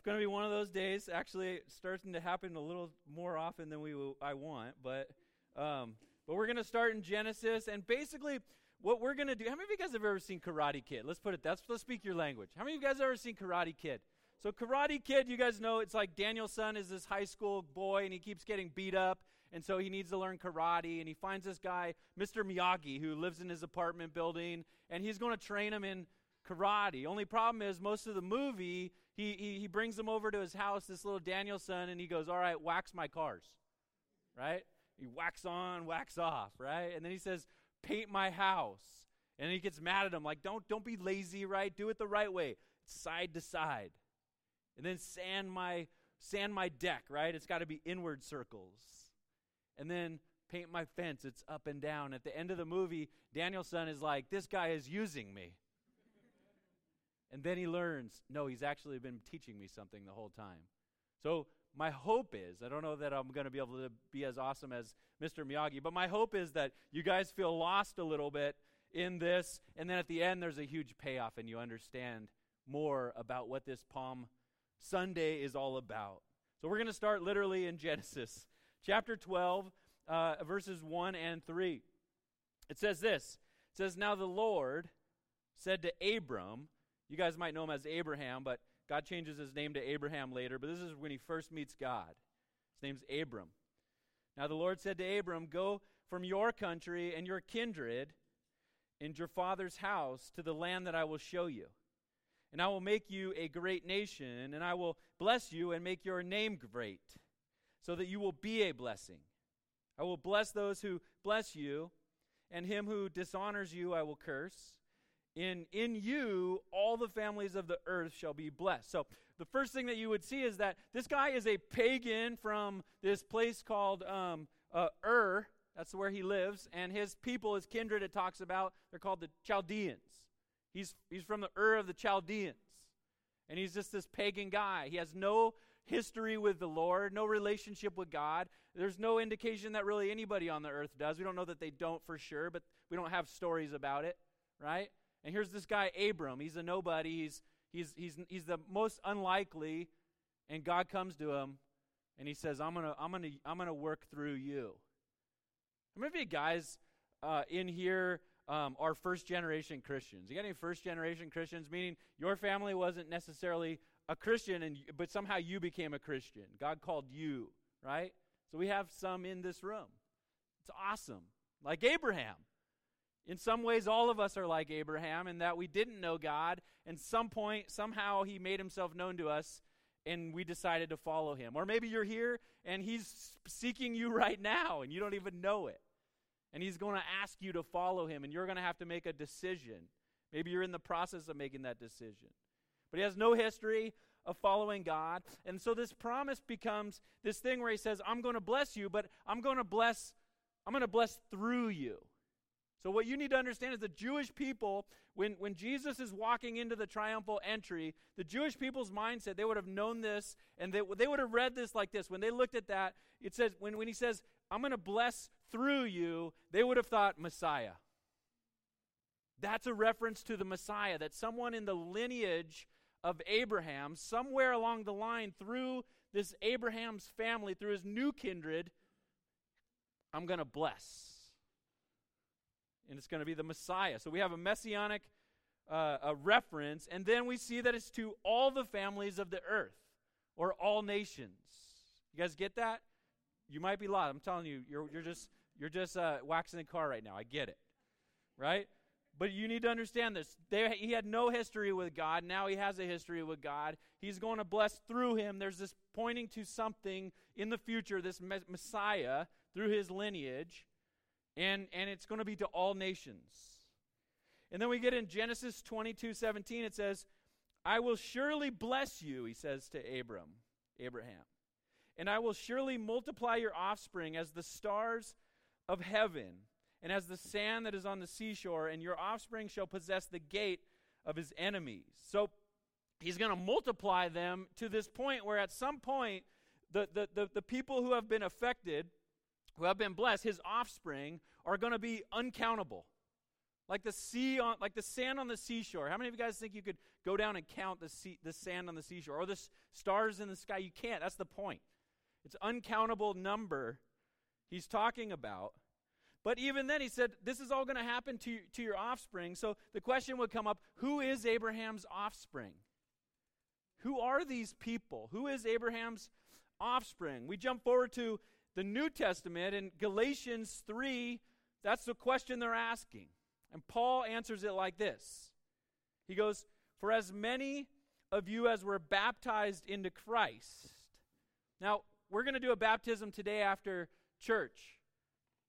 It's going to be one of those days. Actually, it's starting to happen a little more often than we w- I want, but um, but we're going to start in Genesis, and basically, what we're going to do. How many of you guys have ever seen Karate Kid? Let's put it. That's let's speak your language. How many of you guys have ever seen Karate Kid? So Karate Kid, you guys know it's like Daniel-san is this high school boy, and he keeps getting beat up, and so he needs to learn karate, and he finds this guy, Mr. Miyagi, who lives in his apartment building, and he's going to train him in karate. Only problem is, most of the movie, he, he, he brings him over to his house, this little Daniel-san, and he goes, All right, wax my cars. Right? He wax on, wax off, right? And then he says, Paint my house. And he gets mad at him, like, Don't, don't be lazy, right? Do it the right way, side to side. And then sand my sand my deck, right? It's got to be inward circles. And then paint my fence, it's up and down. At the end of the movie, Daniel-san is like, This guy is using me. And then he learns, no, he's actually been teaching me something the whole time. So my hope is, I don't know that I'm going to be able to be as awesome as Mr. Miyagi, but my hope is that you guys feel lost a little bit in this, and then at the end there's a huge payoff and you understand more about what this Palm Sunday is all about. So we're going to start literally in Genesis chapter 12, uh, verses 1 and 3. It says this It says, Now the Lord said to Abram, you guys might know him as Abraham, but God changes his name to Abraham later. But this is when he first meets God. His name's Abram. Now the Lord said to Abram, Go from your country and your kindred and your father's house to the land that I will show you. And I will make you a great nation, and I will bless you and make your name great, so that you will be a blessing. I will bless those who bless you, and him who dishonors you I will curse in in you all the families of the earth shall be blessed. So the first thing that you would see is that this guy is a pagan from this place called um, uh, ur. That's where he lives. And his people his kindred it talks about they're called the chaldeans. He's he's from the ur of the chaldeans. And he's just this pagan guy. He has no history with the lord no relationship with god. There's no indication that really anybody on the earth does. We don't know that they don't for sure but we don't have stories about it right and here's this guy, Abram. He's a nobody. He's, he's, he's, he's the most unlikely. And God comes to him and he says, I'm going to I'm gonna, I'm gonna work through you. How many of you guys uh, in here um, are first generation Christians? You got any first generation Christians? Meaning your family wasn't necessarily a Christian, and, but somehow you became a Christian. God called you, right? So we have some in this room. It's awesome. Like Abraham. In some ways, all of us are like Abraham in that we didn't know God, and some point, somehow, he made himself known to us, and we decided to follow him. Or maybe you're here and he's seeking you right now, and you don't even know it. And he's going to ask you to follow him, and you're going to have to make a decision. Maybe you're in the process of making that decision. But he has no history of following God. And so this promise becomes this thing where he says, I'm going to bless you, but I'm going to bless I'm going to bless through you. So, what you need to understand is the Jewish people, when, when Jesus is walking into the triumphal entry, the Jewish people's mindset, they would have known this, and they, they would have read this like this. When they looked at that, it says, when, when he says, I'm going to bless through you, they would have thought Messiah. That's a reference to the Messiah, that someone in the lineage of Abraham, somewhere along the line through this Abraham's family, through his new kindred, I'm going to bless and it's going to be the Messiah. So we have a messianic uh, a reference, and then we see that it's to all the families of the earth or all nations. You guys get that? You might be lost. I'm telling you, you're, you're just you're just uh, waxing the car right now. I get it, right? But you need to understand this. They, he had no history with God. Now he has a history with God. He's going to bless through him. There's this pointing to something in the future, this Messiah through his lineage and, and it's going to be to all nations. And then we get in Genesis 22 17, it says, I will surely bless you, he says to Abram, Abraham, and I will surely multiply your offspring as the stars of heaven and as the sand that is on the seashore, and your offspring shall possess the gate of his enemies. So he's going to multiply them to this point where at some point the, the, the, the people who have been affected who have been blessed, his offspring, are going to be uncountable. like the sea on like the sand on the seashore. How many of you guys think you could go down and count the sea, the sand on the seashore or the s- stars in the sky? You can't. That's the point. It's uncountable number he's talking about. But even then, he said, This is all going to happen to, to your offspring. So the question would come up who is Abraham's offspring? Who are these people? Who is Abraham's offspring? We jump forward to the New Testament in Galatians 3. That's the question they're asking. And Paul answers it like this He goes, For as many of you as were baptized into Christ. Now, we're going to do a baptism today after church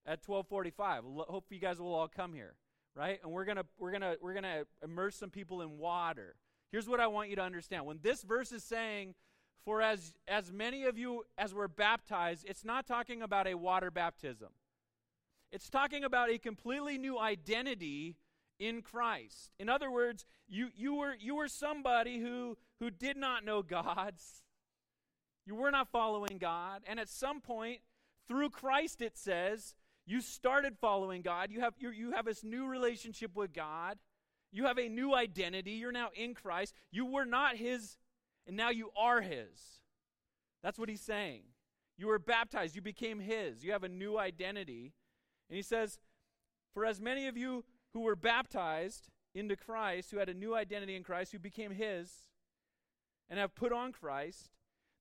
at 1245 hope you guys will all come here right and we're to we're to we're to immerse some people in water here's what i want you to understand when this verse is saying for as as many of you as were baptized it's not talking about a water baptism it's talking about a completely new identity in Christ. In other words, you, you, were, you were somebody who, who did not know God's. You were not following God. And at some point, through Christ, it says, you started following God. You have, you you have this new relationship with God. You have a new identity. You're now in Christ. You were not His, and now you are His. That's what He's saying. You were baptized. You became His. You have a new identity. And he says, For as many of you who were baptized into Christ, who had a new identity in Christ, who became his, and have put on Christ,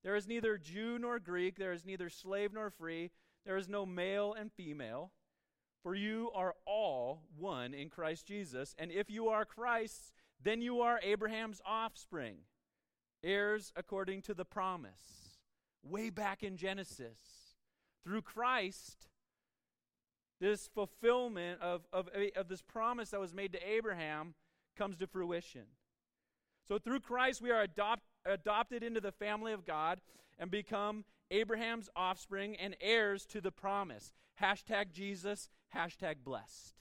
there is neither Jew nor Greek, there is neither slave nor free, there is no male and female, for you are all one in Christ Jesus. And if you are Christ's, then you are Abraham's offspring, heirs according to the promise. Way back in Genesis. Through Christ, this fulfillment of, of, of this promise that was made to Abraham comes to fruition. So through Christ, we are adopt, adopted into the family of God and become Abraham's offspring and heirs to the promise. Hashtag Jesus, hashtag blessed.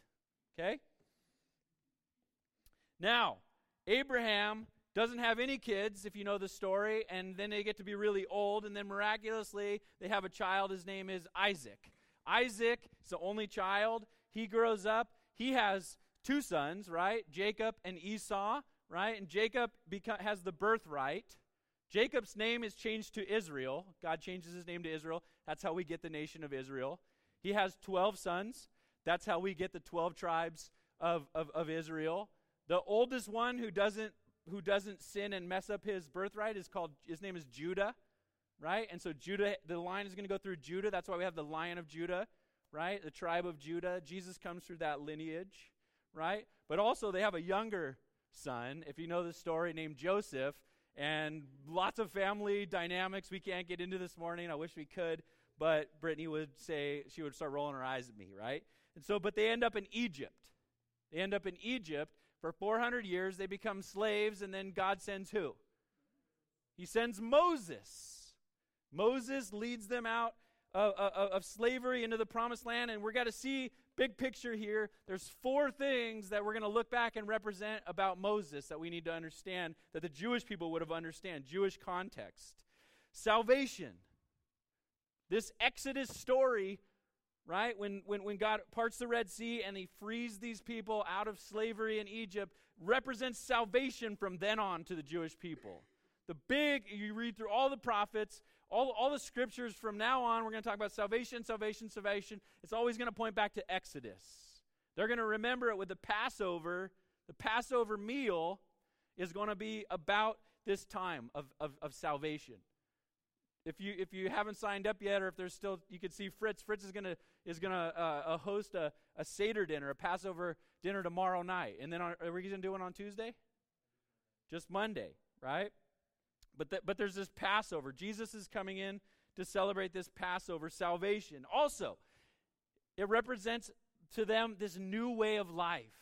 Okay? Now, Abraham doesn't have any kids, if you know the story, and then they get to be really old, and then miraculously they have a child. His name is Isaac. Isaac is the only child. He grows up. He has two sons, right? Jacob and Esau, right? And Jacob beca- has the birthright. Jacob's name is changed to Israel. God changes his name to Israel. That's how we get the nation of Israel. He has 12 sons. That's how we get the 12 tribes of, of, of Israel. The oldest one who doesn't who doesn't sin and mess up his birthright is called his name is Judah right? And so Judah, the line is going to go through Judah. That's why we have the Lion of Judah, right? The tribe of Judah. Jesus comes through that lineage, right? But also they have a younger son, if you know the story, named Joseph, and lots of family dynamics we can't get into this morning. I wish we could, but Brittany would say she would start rolling her eyes at me, right? And so, but they end up in Egypt. They end up in Egypt for 400 years. They become slaves, and then God sends who? He sends Moses Moses leads them out of, of, of slavery into the promised land, and we're going to see big picture here. There's four things that we're going to look back and represent about Moses that we need to understand that the Jewish people would have understand, Jewish context. Salvation. This Exodus story, right? When, when, when God parts the Red Sea and he frees these people out of slavery in Egypt, represents salvation from then on to the Jewish people. The big, you read through all the prophets, all, all the scriptures from now on, we're going to talk about salvation, salvation, salvation. It's always going to point back to Exodus. They're going to remember it with the Passover. The Passover meal is going to be about this time of, of, of salvation. If you if you haven't signed up yet, or if there's still, you can see Fritz. Fritz is gonna is gonna uh, uh, host a, a seder dinner, a Passover dinner tomorrow night, and then on, are we gonna do it on Tuesday? Just Monday, right? But, th- but there's this Passover. Jesus is coming in to celebrate this Passover salvation. Also, it represents to them this new way of life.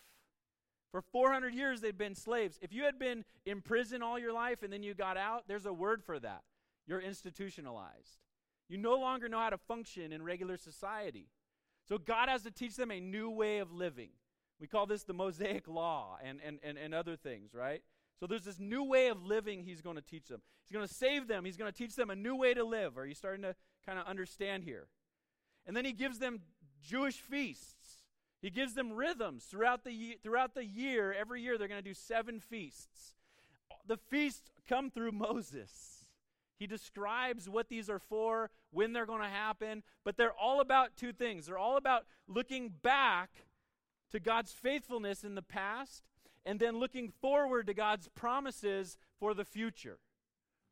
For 400 years, they'd been slaves. If you had been in prison all your life and then you got out, there's a word for that. You're institutionalized. You no longer know how to function in regular society. So God has to teach them a new way of living. We call this the Mosaic Law and, and, and, and other things, right? So there's this new way of living he's going to teach them. He's going to save them. He's going to teach them a new way to live. Are you starting to kind of understand here? And then he gives them Jewish feasts. He gives them rhythms throughout the, throughout the year. Every year they're going to do seven feasts. The feasts come through Moses. He describes what these are for, when they're going to happen, but they're all about two things. They're all about looking back to God's faithfulness in the past and then looking forward to God's promises for the future.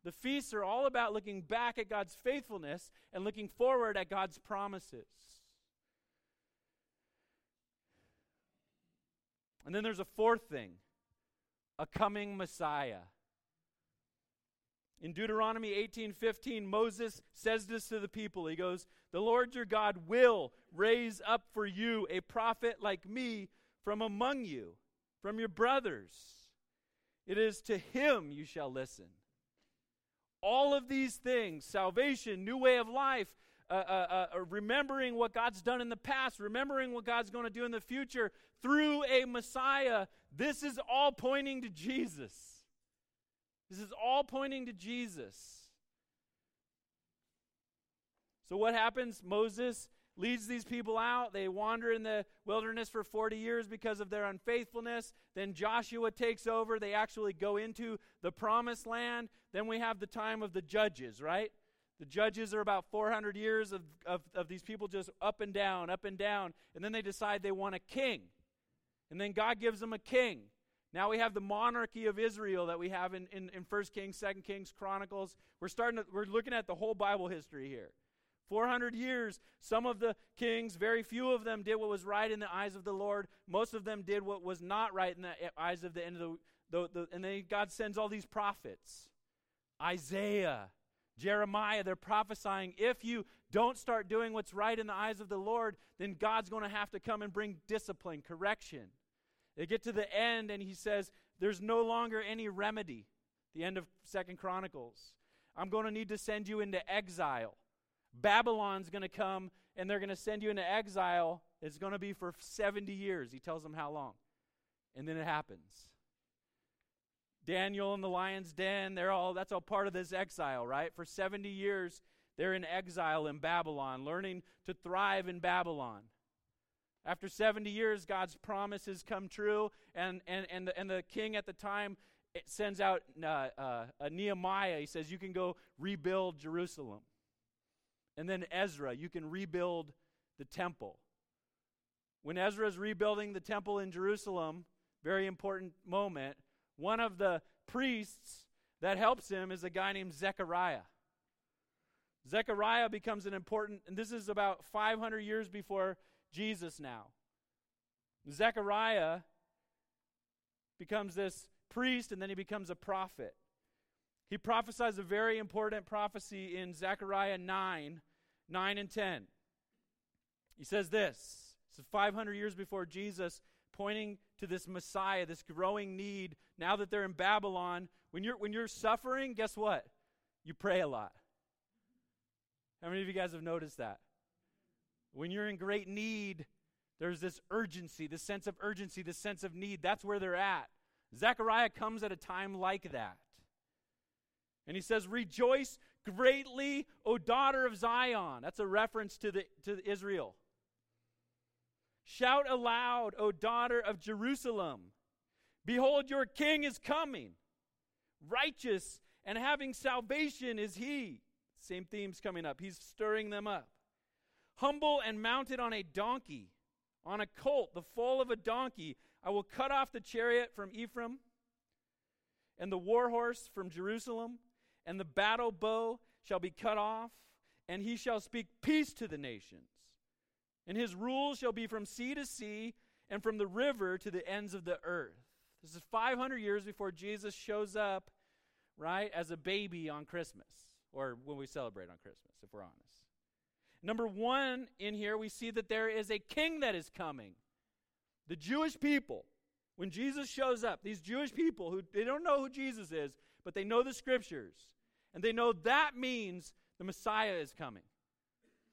The feasts are all about looking back at God's faithfulness and looking forward at God's promises. And then there's a fourth thing a coming Messiah. In Deuteronomy 18:15 Moses says this to the people. He goes, "The Lord your God will raise up for you a prophet like me from among you, from your brothers. It is to him you shall listen." All of these things, salvation, new way of life, uh, uh, uh, remembering what God's done in the past, remembering what God's going to do in the future through a Messiah, this is all pointing to Jesus. This is all pointing to Jesus. So, what happens? Moses leads these people out. They wander in the wilderness for 40 years because of their unfaithfulness. Then Joshua takes over. They actually go into the promised land. Then we have the time of the judges, right? The judges are about 400 years of, of, of these people just up and down, up and down. And then they decide they want a king. And then God gives them a king. Now we have the monarchy of Israel that we have in, in, in 1 Kings, 2 Kings, Chronicles. We're starting to, we're looking at the whole Bible history here. 400 years, some of the kings, very few of them did what was right in the eyes of the Lord. Most of them did what was not right in the eyes of the end of the, the, the and then God sends all these prophets. Isaiah, Jeremiah, they're prophesying if you don't start doing what's right in the eyes of the Lord, then God's going to have to come and bring discipline, correction. They get to the end and he says, There's no longer any remedy. The end of Second Chronicles. I'm going to need to send you into exile. Babylon's going to come and they're going to send you into exile. It's going to be for 70 years. He tells them how long. And then it happens. Daniel in the lion's den, they're all that's all part of this exile, right? For 70 years they're in exile in Babylon, learning to thrive in Babylon. After 70 years, God's promises come true, and, and, and, the, and the king at the time sends out uh, uh, Nehemiah. He says, You can go rebuild Jerusalem. And then Ezra, you can rebuild the temple. When Ezra is rebuilding the temple in Jerusalem, very important moment, one of the priests that helps him is a guy named Zechariah. Zechariah becomes an important, and this is about 500 years before Jesus now. Zechariah becomes this priest and then he becomes a prophet. He prophesies a very important prophecy in Zechariah 9 9 and 10. He says this. Is 500 years before Jesus, pointing to this Messiah, this growing need. Now that they're in Babylon, when you're, when you're suffering, guess what? You pray a lot. How many of you guys have noticed that? When you're in great need, there's this urgency, this sense of urgency, this sense of need. That's where they're at. Zechariah comes at a time like that. And he says, Rejoice greatly, O daughter of Zion. That's a reference to, the, to Israel. Shout aloud, O daughter of Jerusalem. Behold, your king is coming. Righteous and having salvation is he. Same themes coming up. He's stirring them up humble and mounted on a donkey, on a colt, the foal of a donkey. I will cut off the chariot from Ephraim, and the war horse from Jerusalem, and the battle bow shall be cut off, and he shall speak peace to the nations. And his rule shall be from sea to sea, and from the river to the ends of the earth. This is 500 years before Jesus shows up, right, as a baby on Christmas, or when we celebrate on Christmas, if we're honest. Number one, in here, we see that there is a king that is coming. The Jewish people, when Jesus shows up, these Jewish people who they don't know who Jesus is, but they know the scriptures, and they know that means the Messiah is coming.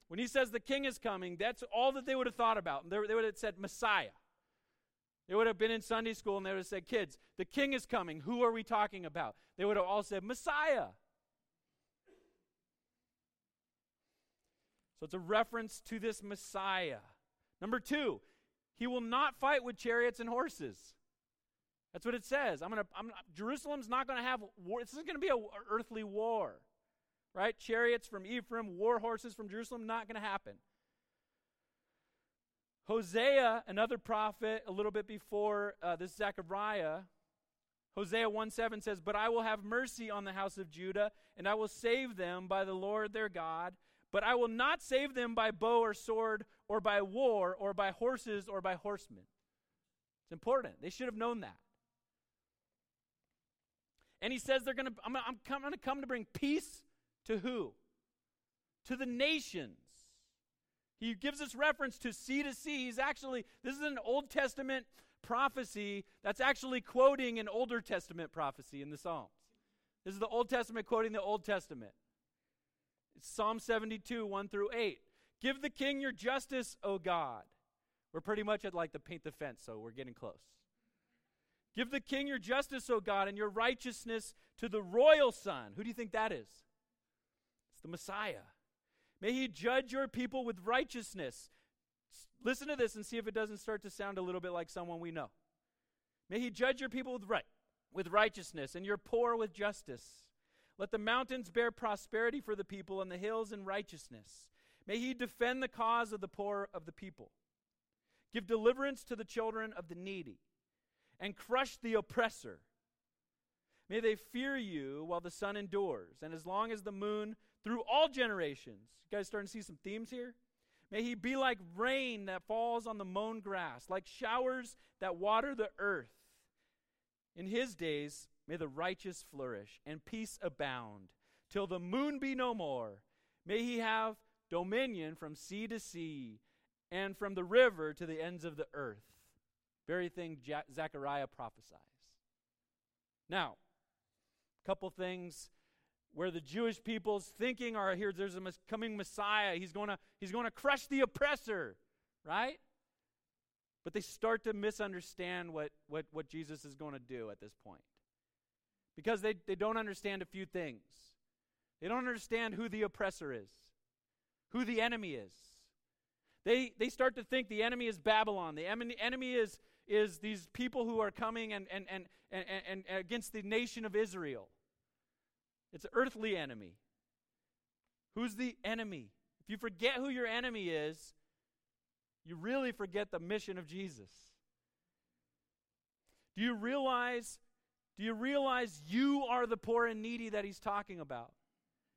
When he says the king is coming, that's all that they would have thought about. They, they would have said Messiah. They would have been in Sunday school and they would have said, Kids, the king is coming. Who are we talking about? They would have all said, Messiah. So it's a reference to this Messiah. Number two, He will not fight with chariots and horses. That's what it says. I'm gonna. I'm, Jerusalem's not going to have war. This is going to be an earthly war, right? Chariots from Ephraim, war horses from Jerusalem, not going to happen. Hosea, another prophet, a little bit before uh, this Zechariah, Hosea 1 7 says, But I will have mercy on the house of Judah, and I will save them by the Lord their God. But I will not save them by bow or sword, or by war, or by horses, or by horsemen. It's important. They should have known that. And he says they're going to, I'm, I'm going to come to bring peace to who? To the nations. He gives us reference to sea to sea. He's actually, this is an Old Testament prophecy that's actually quoting an Older Testament prophecy in the Psalms. This is the Old Testament quoting the Old Testament. It's Psalm 72, 1 through 8. Give the king your justice, O God. We're pretty much at like the paint the fence, so we're getting close. Give the king your justice, O God, and your righteousness to the royal son. Who do you think that is? It's the Messiah. May he judge your people with righteousness. Listen to this and see if it doesn't start to sound a little bit like someone we know. May he judge your people with right with righteousness and your poor with justice. Let the mountains bear prosperity for the people and the hills in righteousness. May he defend the cause of the poor of the people. Give deliverance to the children of the needy and crush the oppressor. May they fear you while the sun endures, and as long as the moon through all generations. You guys starting to see some themes here? May he be like rain that falls on the mown grass, like showers that water the earth. In his days, may the righteous flourish and peace abound, till the moon be no more. May he have dominion from sea to sea and from the river to the ends of the earth. Very thing Zechariah prophesies. Now, a couple things where the Jewish people's thinking are here there's a coming Messiah. He's going to he's going to crush the oppressor, right? But they start to misunderstand what, what, what Jesus is going to do at this point. Because they, they don't understand a few things. They don't understand who the oppressor is, who the enemy is. They, they start to think the enemy is Babylon. The enemy is, is these people who are coming and, and, and, and, and, against the nation of Israel. It's an earthly enemy. Who's the enemy? If you forget who your enemy is, you really forget the mission of Jesus. Do you realize do you realize you are the poor and needy that he's talking about?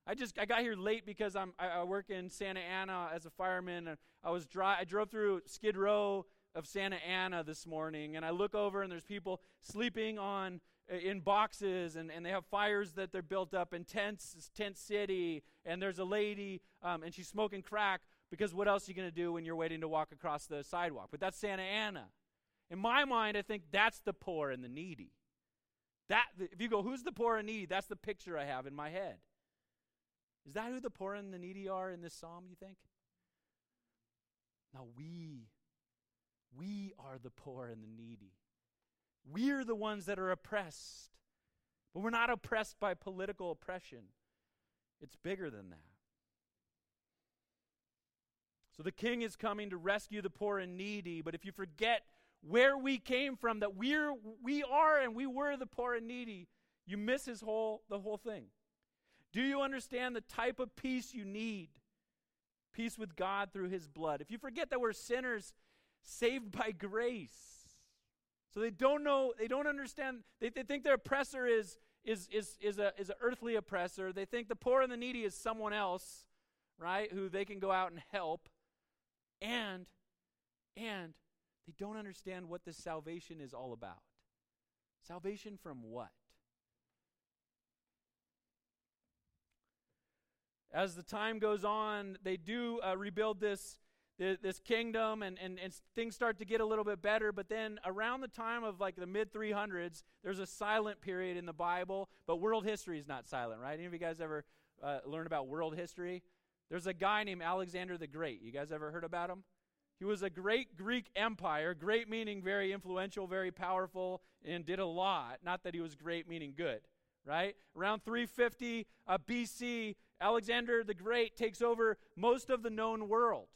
I just I got here late because I'm I, I work in Santa Ana as a fireman and I was dry I drove through Skid Row of Santa Ana this morning and I look over and there's people sleeping on in boxes and, and they have fires that they're built up in tents tent city and there's a lady um, and she's smoking crack because what else are you going to do when you're waiting to walk across the sidewalk? But that's santa ana. In my mind i think that's the poor and the needy that if you go who's the poor and needy that's the picture i have in my head is that who the poor and the needy are in this psalm you think now we we are the poor and the needy we're the ones that are oppressed. But we're not oppressed by political oppression, it's bigger than that. So the king is coming to rescue the poor and needy, but if you forget where we came from, that we're we are and we were the poor and needy, you miss his whole the whole thing. Do you understand the type of peace you need? Peace with God through his blood. If you forget that we're sinners saved by grace, so they don't know, they don't understand, they, they think their oppressor is, is, is, is, a, is an earthly oppressor. They think the poor and the needy is someone else, right, who they can go out and help. And, and they don't understand what this salvation is all about. Salvation from what? As the time goes on, they do uh, rebuild this this kingdom and, and, and things start to get a little bit better but then around the time of like the mid 300s there's a silent period in the bible but world history is not silent right any of you guys ever uh, learn about world history there's a guy named alexander the great you guys ever heard about him he was a great greek empire great meaning very influential very powerful and did a lot not that he was great meaning good right around 350 uh, bc alexander the great takes over most of the known world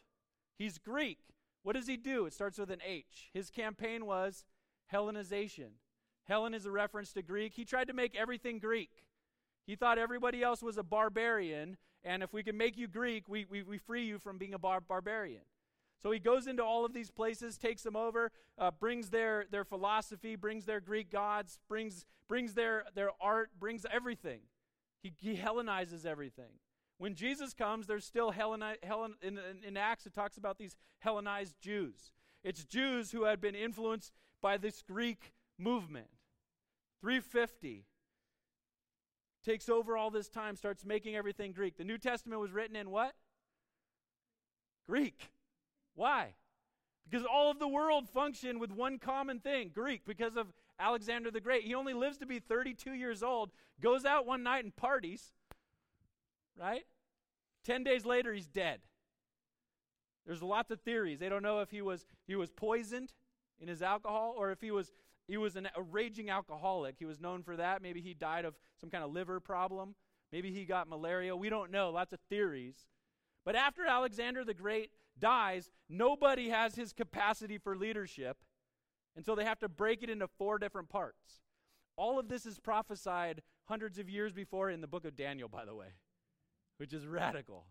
He's Greek. What does he do? It starts with an H. His campaign was Hellenization. Hellen is a reference to Greek. He tried to make everything Greek. He thought everybody else was a barbarian, and if we can make you Greek, we, we, we free you from being a bar- barbarian. So he goes into all of these places, takes them over, uh, brings their, their philosophy, brings their Greek gods, brings, brings their, their art, brings everything. He, he Hellenizes everything. When Jesus comes, there's still Hellen, Hellen in, in, in Acts, it talks about these Hellenized Jews. It's Jews who had been influenced by this Greek movement. 350 takes over all this time, starts making everything Greek. The New Testament was written in what? Greek. Why? Because all of the world functioned with one common thing Greek, because of Alexander the Great. He only lives to be 32 years old, goes out one night and parties, right? 10 days later, he's dead. There's lots of theories. They don't know if he was, he was poisoned in his alcohol or if he was, he was an, a raging alcoholic. He was known for that. Maybe he died of some kind of liver problem. Maybe he got malaria. We don't know. Lots of theories. But after Alexander the Great dies, nobody has his capacity for leadership. And so they have to break it into four different parts. All of this is prophesied hundreds of years before in the book of Daniel, by the way, which is radical.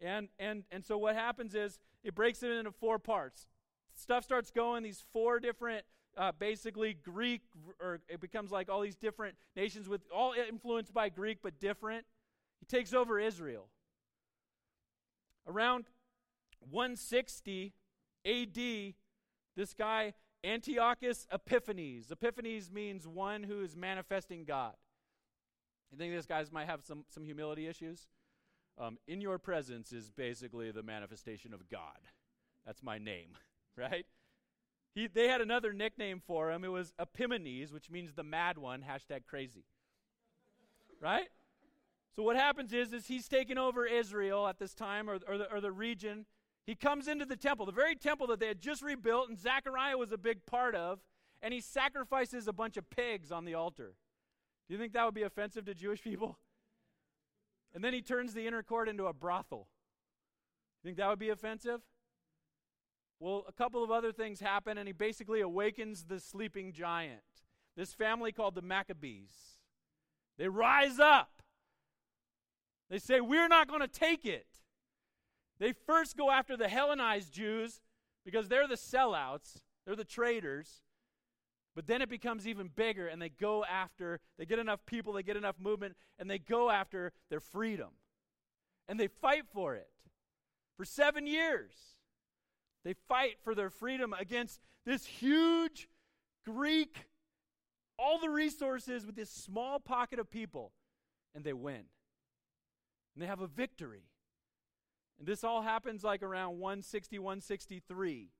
And, and, and so what happens is it breaks it into four parts. Stuff starts going, these four different, uh, basically Greek, or it becomes like all these different nations with all influenced by Greek but different. He takes over Israel. Around 160 AD, this guy, Antiochus Epiphanes. Epiphanes means one who is manifesting God. You think this guy might have some, some humility issues? Um, in your presence is basically the manifestation of God. That's my name, right? He, they had another nickname for him. It was Epimanes, which means the mad one, hashtag crazy. right? So what happens is, is he's taken over Israel at this time, or, or, the, or the region. He comes into the temple, the very temple that they had just rebuilt, and Zechariah was a big part of, and he sacrifices a bunch of pigs on the altar. Do you think that would be offensive to Jewish people? And then he turns the inner court into a brothel. You think that would be offensive? Well, a couple of other things happen, and he basically awakens the sleeping giant. This family called the Maccabees. They rise up they say, We're not going to take it. They first go after the Hellenized Jews because they're the sellouts, they're the traitors. But then it becomes even bigger, and they go after, they get enough people, they get enough movement, and they go after their freedom. And they fight for it for seven years. They fight for their freedom against this huge Greek, all the resources with this small pocket of people, and they win and they have a victory. And this all happens like around 160, 163.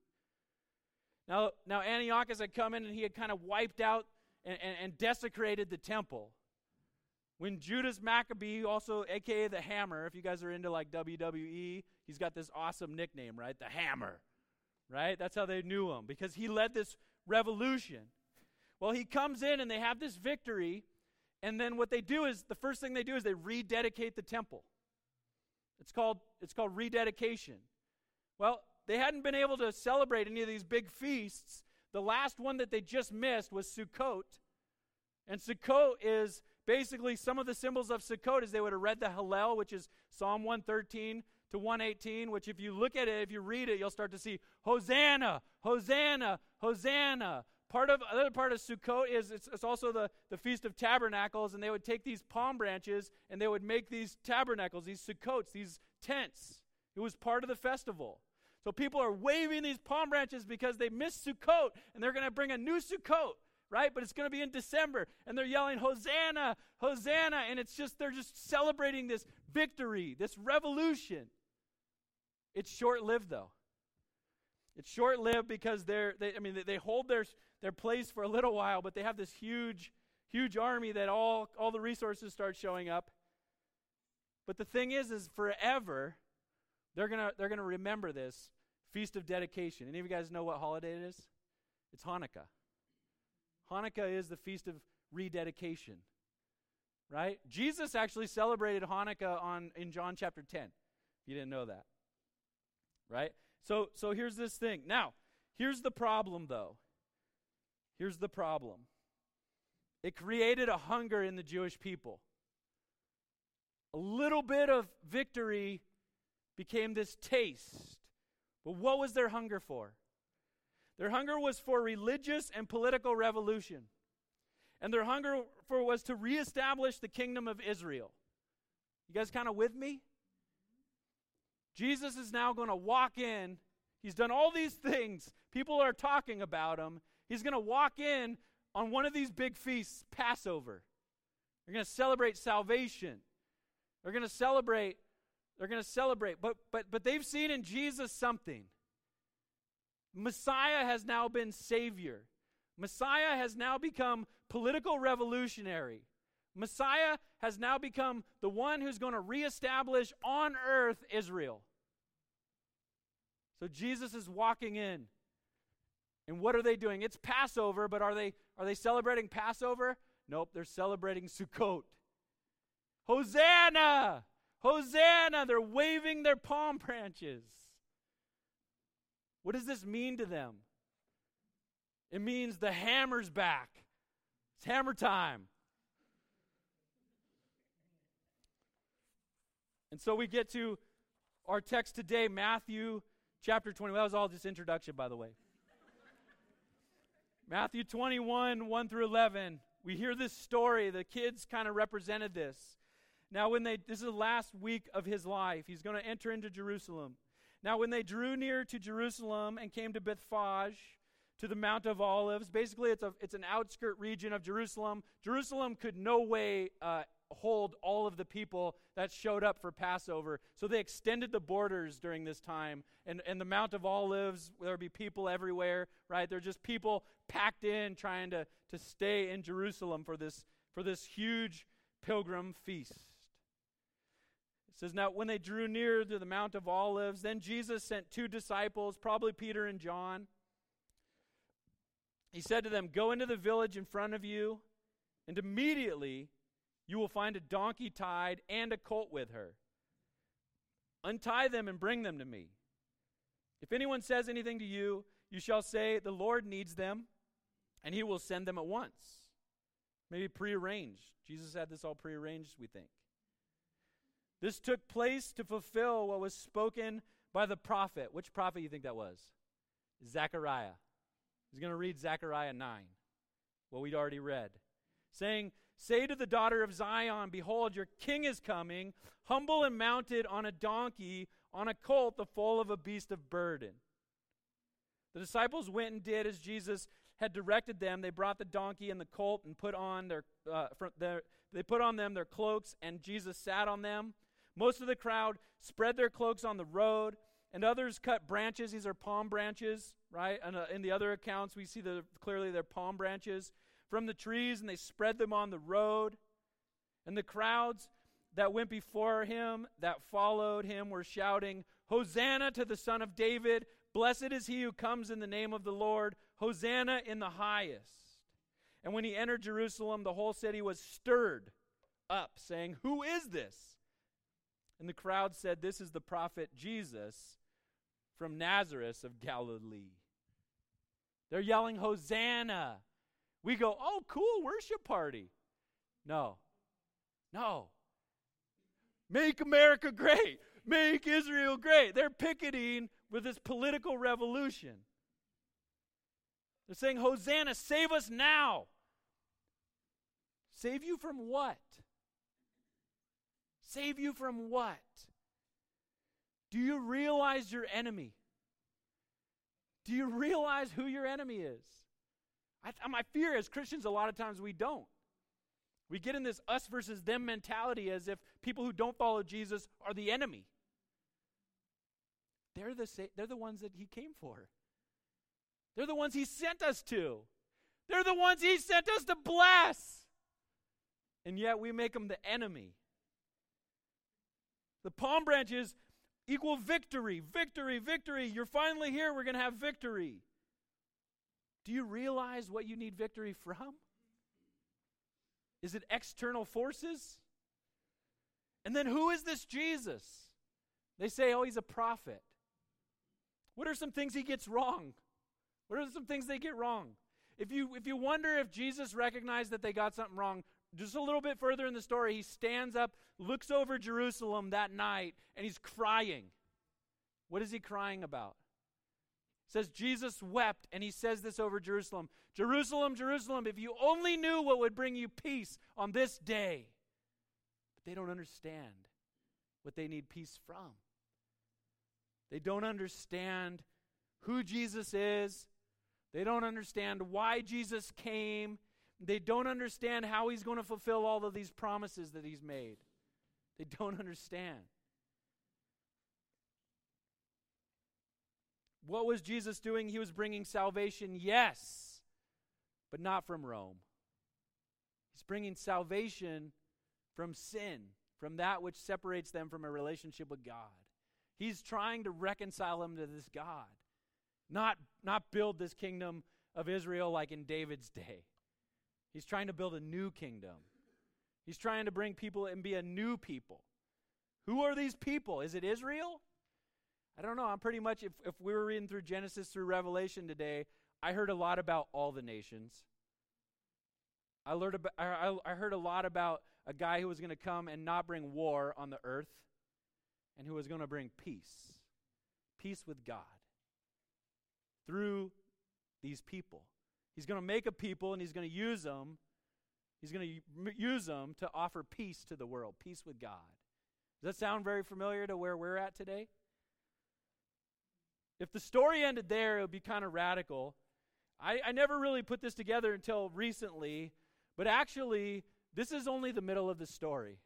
Now, now Antiochus had come in and he had kind of wiped out and, and, and desecrated the temple. When Judas Maccabee, also aka the Hammer, if you guys are into like WWE, he's got this awesome nickname, right? The Hammer, right? That's how they knew him because he led this revolution. Well, he comes in and they have this victory, and then what they do is the first thing they do is they rededicate the temple. It's called, it's called rededication. Well, they hadn't been able to celebrate any of these big feasts. The last one that they just missed was Sukkot. And Sukkot is basically some of the symbols of Sukkot is they would have read the Hallel, which is Psalm 113 to 118, which if you look at it, if you read it, you'll start to see Hosanna, Hosanna, Hosanna. Part of another part of Sukkot is it's, it's, also the, the Feast of Tabernacles, and they would take these palm branches and they would make these tabernacles, these Sukkots, these tents. It was part of the festival. So people are waving these palm branches because they missed Sukkot, and they're going to bring a new Sukkot, right? But it's going to be in December, and they're yelling Hosanna, Hosanna, and it's just they're just celebrating this victory, this revolution. It's short-lived though. It's short-lived because they're they, I mean they, they hold their their place for a little while, but they have this huge, huge army that all, all the resources start showing up. But the thing is, is forever, they're gonna they're gonna remember this feast of dedication. Any of you guys know what holiday it is? It's Hanukkah. Hanukkah is the feast of rededication. Right? Jesus actually celebrated Hanukkah on in John chapter 10. If you didn't know that. Right? So so here's this thing. Now, here's the problem though. Here's the problem. It created a hunger in the Jewish people. A little bit of victory became this taste. But what was their hunger for? Their hunger was for religious and political revolution. And their hunger for was to reestablish the kingdom of Israel. You guys kind of with me? Jesus is now going to walk in. He's done all these things. People are talking about him. He's going to walk in on one of these big feasts, Passover. They're going to celebrate salvation. They're going to celebrate they're going to celebrate. But but but they've seen in Jesus something. Messiah has now been savior. Messiah has now become political revolutionary. Messiah has now become the one who's going to reestablish on earth Israel. So Jesus is walking in. And what are they doing? It's Passover, but are they are they celebrating Passover? Nope, they're celebrating Sukkot. Hosanna! Hosanna! They're waving their palm branches. What does this mean to them? It means the hammer's back. It's hammer time. And so we get to our text today, Matthew chapter 20. That was all just introduction, by the way. Matthew 21, 1 through 11. We hear this story. The kids kind of represented this. Now, when they, this is the last week of his life, he's going to enter into Jerusalem. Now, when they drew near to Jerusalem and came to Bethphage, to the Mount of Olives, basically it's, a, it's an outskirt region of Jerusalem. Jerusalem could no way uh, hold all of the people that showed up for Passover. So they extended the borders during this time. And, and the Mount of Olives, there would be people everywhere, right? They're just people packed in trying to, to stay in Jerusalem for this, for this huge pilgrim feast. It says, Now when they drew near to the Mount of Olives, then Jesus sent two disciples, probably Peter and John. He said to them, Go into the village in front of you, and immediately you will find a donkey tied and a colt with her. Untie them and bring them to me. If anyone says anything to you, you shall say, The Lord needs them, and he will send them at once. Maybe prearranged. Jesus had this all prearranged, we think. This took place to fulfill what was spoken by the prophet. Which prophet do you think that was? Zechariah. He's going to read Zechariah 9, what we'd already read, saying, Say to the daughter of Zion, Behold, your king is coming, humble and mounted on a donkey, on a colt, the foal of a beast of burden. The disciples went and did as Jesus had directed them. They brought the donkey and the colt and put on their, uh, their they put on them their cloaks, and Jesus sat on them. Most of the crowd spread their cloaks on the road, and others cut branches. These are palm branches, right? And uh, in the other accounts, we see the clearly they're palm branches from the trees and they spread them on the road. And the crowds that went before him, that followed him, were shouting, Hosanna to the Son of David! Blessed is he who comes in the name of the Lord! Hosanna in the highest! And when he entered Jerusalem, the whole city was stirred up, saying, Who is this? And the crowd said, This is the prophet Jesus from Nazareth of Galilee. They're yelling, Hosanna! We go, oh, cool, worship party. No. No. Make America great. Make Israel great. They're picketing with this political revolution. They're saying, Hosanna, save us now. Save you from what? Save you from what? Do you realize your enemy? Do you realize who your enemy is? I, my fear as Christians, a lot of times we don't. We get in this us versus them mentality as if people who don't follow Jesus are the enemy. They're the, sa- they're the ones that he came for. They're the ones he sent us to. They're the ones he sent us to bless. And yet we make them the enemy. The palm branches equal victory, victory, victory. You're finally here. We're going to have victory. Do you realize what you need victory from? Is it external forces? And then who is this Jesus? They say, oh, he's a prophet. What are some things he gets wrong? What are some things they get wrong? If you if you wonder if Jesus recognized that they got something wrong, just a little bit further in the story, he stands up, looks over Jerusalem that night, and he's crying. What is he crying about? Says Jesus wept, and he says this over Jerusalem Jerusalem, Jerusalem, if you only knew what would bring you peace on this day. But they don't understand what they need peace from. They don't understand who Jesus is. They don't understand why Jesus came. They don't understand how he's going to fulfill all of these promises that he's made. They don't understand. What was Jesus doing? He was bringing salvation, yes, but not from Rome. He's bringing salvation from sin, from that which separates them from a relationship with God. He's trying to reconcile them to this God, not, not build this kingdom of Israel like in David's day. He's trying to build a new kingdom. He's trying to bring people and be a new people. Who are these people? Is it Israel? I don't know. I'm pretty much, if, if we were reading through Genesis through Revelation today, I heard a lot about all the nations. I, learned about, I, I heard a lot about a guy who was going to come and not bring war on the earth and who was going to bring peace. Peace with God through these people. He's going to make a people and he's going to use them. He's going to use them to offer peace to the world, peace with God. Does that sound very familiar to where we're at today? If the story ended there, it would be kind of radical. I, I never really put this together until recently, but actually, this is only the middle of the story.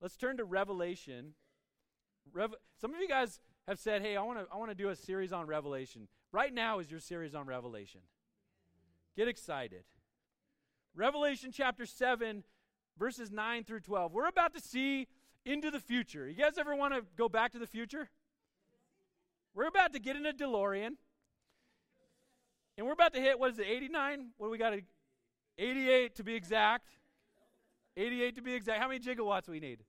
Let's turn to Revelation. Rev- Some of you guys have said, "Hey, I want to I want to do a series on Revelation." Right now is your series on Revelation. Get excited. Revelation chapter 7 verses 9 through 12. We're about to see into the future. You guys ever want to go back to the future? We're about to get in a DeLorean. And we're about to hit what is it? 89? What do we got? 88 to be exact. 88 to be exact. How many gigawatts we need?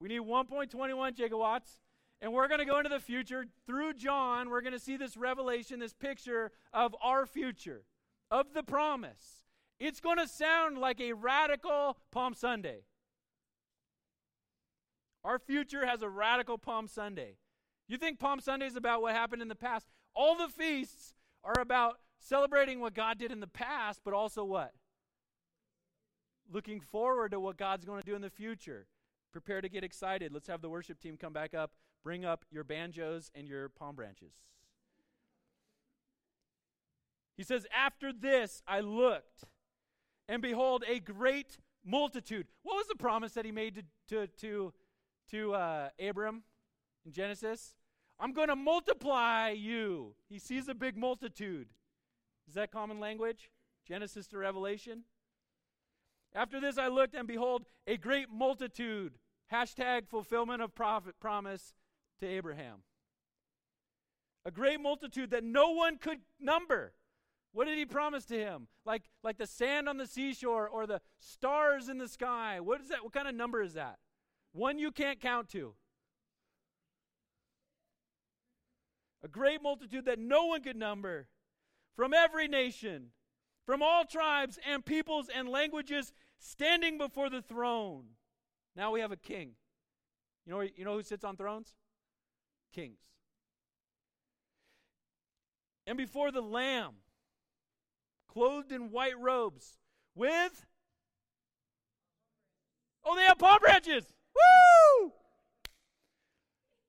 We need 1.21 gigawatts. And we're going to go into the future through John. We're going to see this revelation, this picture of our future, of the promise. It's going to sound like a radical Palm Sunday. Our future has a radical Palm Sunday. You think Palm Sunday is about what happened in the past? All the feasts are about celebrating what God did in the past, but also what? Looking forward to what God's going to do in the future. Prepare to get excited. Let's have the worship team come back up. Bring up your banjos and your palm branches. He says, After this I looked, and behold, a great multitude. What was the promise that he made to, to, to, to uh, Abram in Genesis? I'm going to multiply you. He sees a big multitude. Is that common language? Genesis to Revelation? After this I looked, and behold, a great multitude. Hashtag fulfillment of prophet promise to Abraham. A great multitude that no one could number. What did he promise to him? Like, like the sand on the seashore or the stars in the sky. What is that? What kind of number is that? One you can't count to. A great multitude that no one could number. From every nation, from all tribes and peoples and languages, standing before the throne. Now we have a king. You know, you know who sits on thrones? kings. And before the Lamb, clothed in white robes, with. Oh, they have palm branches! Woo!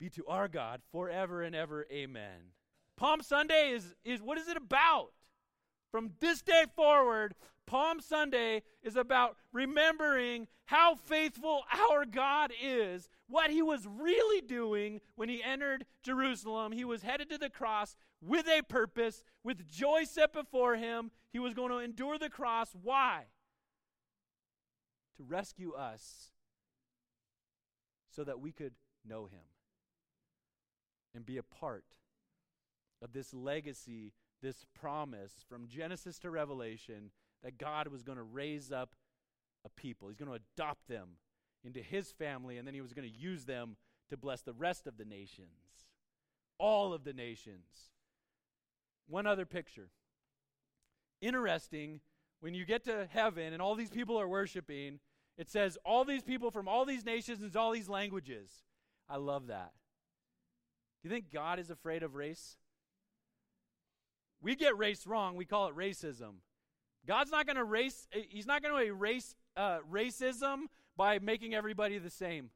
be to our God forever and ever. Amen. Palm Sunday is, is what is it about? From this day forward, Palm Sunday is about remembering how faithful our God is, what he was really doing when he entered Jerusalem. He was headed to the cross with a purpose, with joy set before him. He was going to endure the cross. Why? To rescue us so that we could know him and be a part of this legacy, this promise from Genesis to Revelation that God was going to raise up a people. He's going to adopt them into his family, and then he was going to use them to bless the rest of the nations, all of the nations. One other picture. Interesting, when you get to heaven and all these people are worshiping, it says all these people from all these nations and all these languages. I love that. Do you think God is afraid of race? We get race wrong. We call it racism. God's not going to race. He's not going to erase uh, racism by making everybody the same.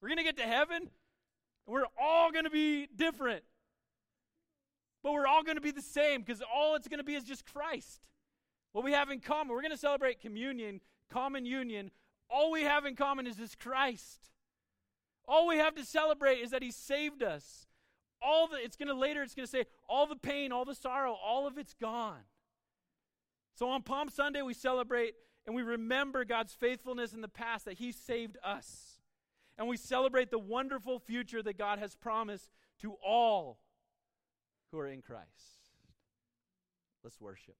We're going to get to heaven, and we're all going to be different. But we're all going to be the same because all it's going to be is just Christ. What we have in common, we're going to celebrate communion, common union. All we have in common is this Christ. All we have to celebrate is that He saved us. All the, it's going to later, it's going to say, all the pain, all the sorrow, all of it's gone. So on Palm Sunday, we celebrate and we remember God's faithfulness in the past that He saved us. And we celebrate the wonderful future that God has promised to all who are in Christ. Let's worship.